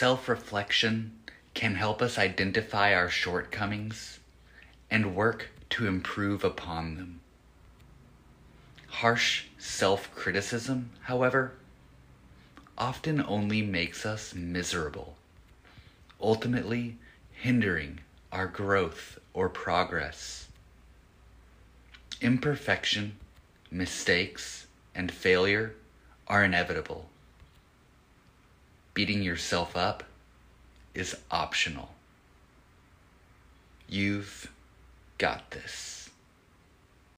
self reflection can help us identify our shortcomings and work to improve upon them. Harsh self criticism, however, often only makes us miserable, ultimately hindering our growth or progress. Imperfection, mistakes, and failure are inevitable. Beating yourself up is optional. You've got this.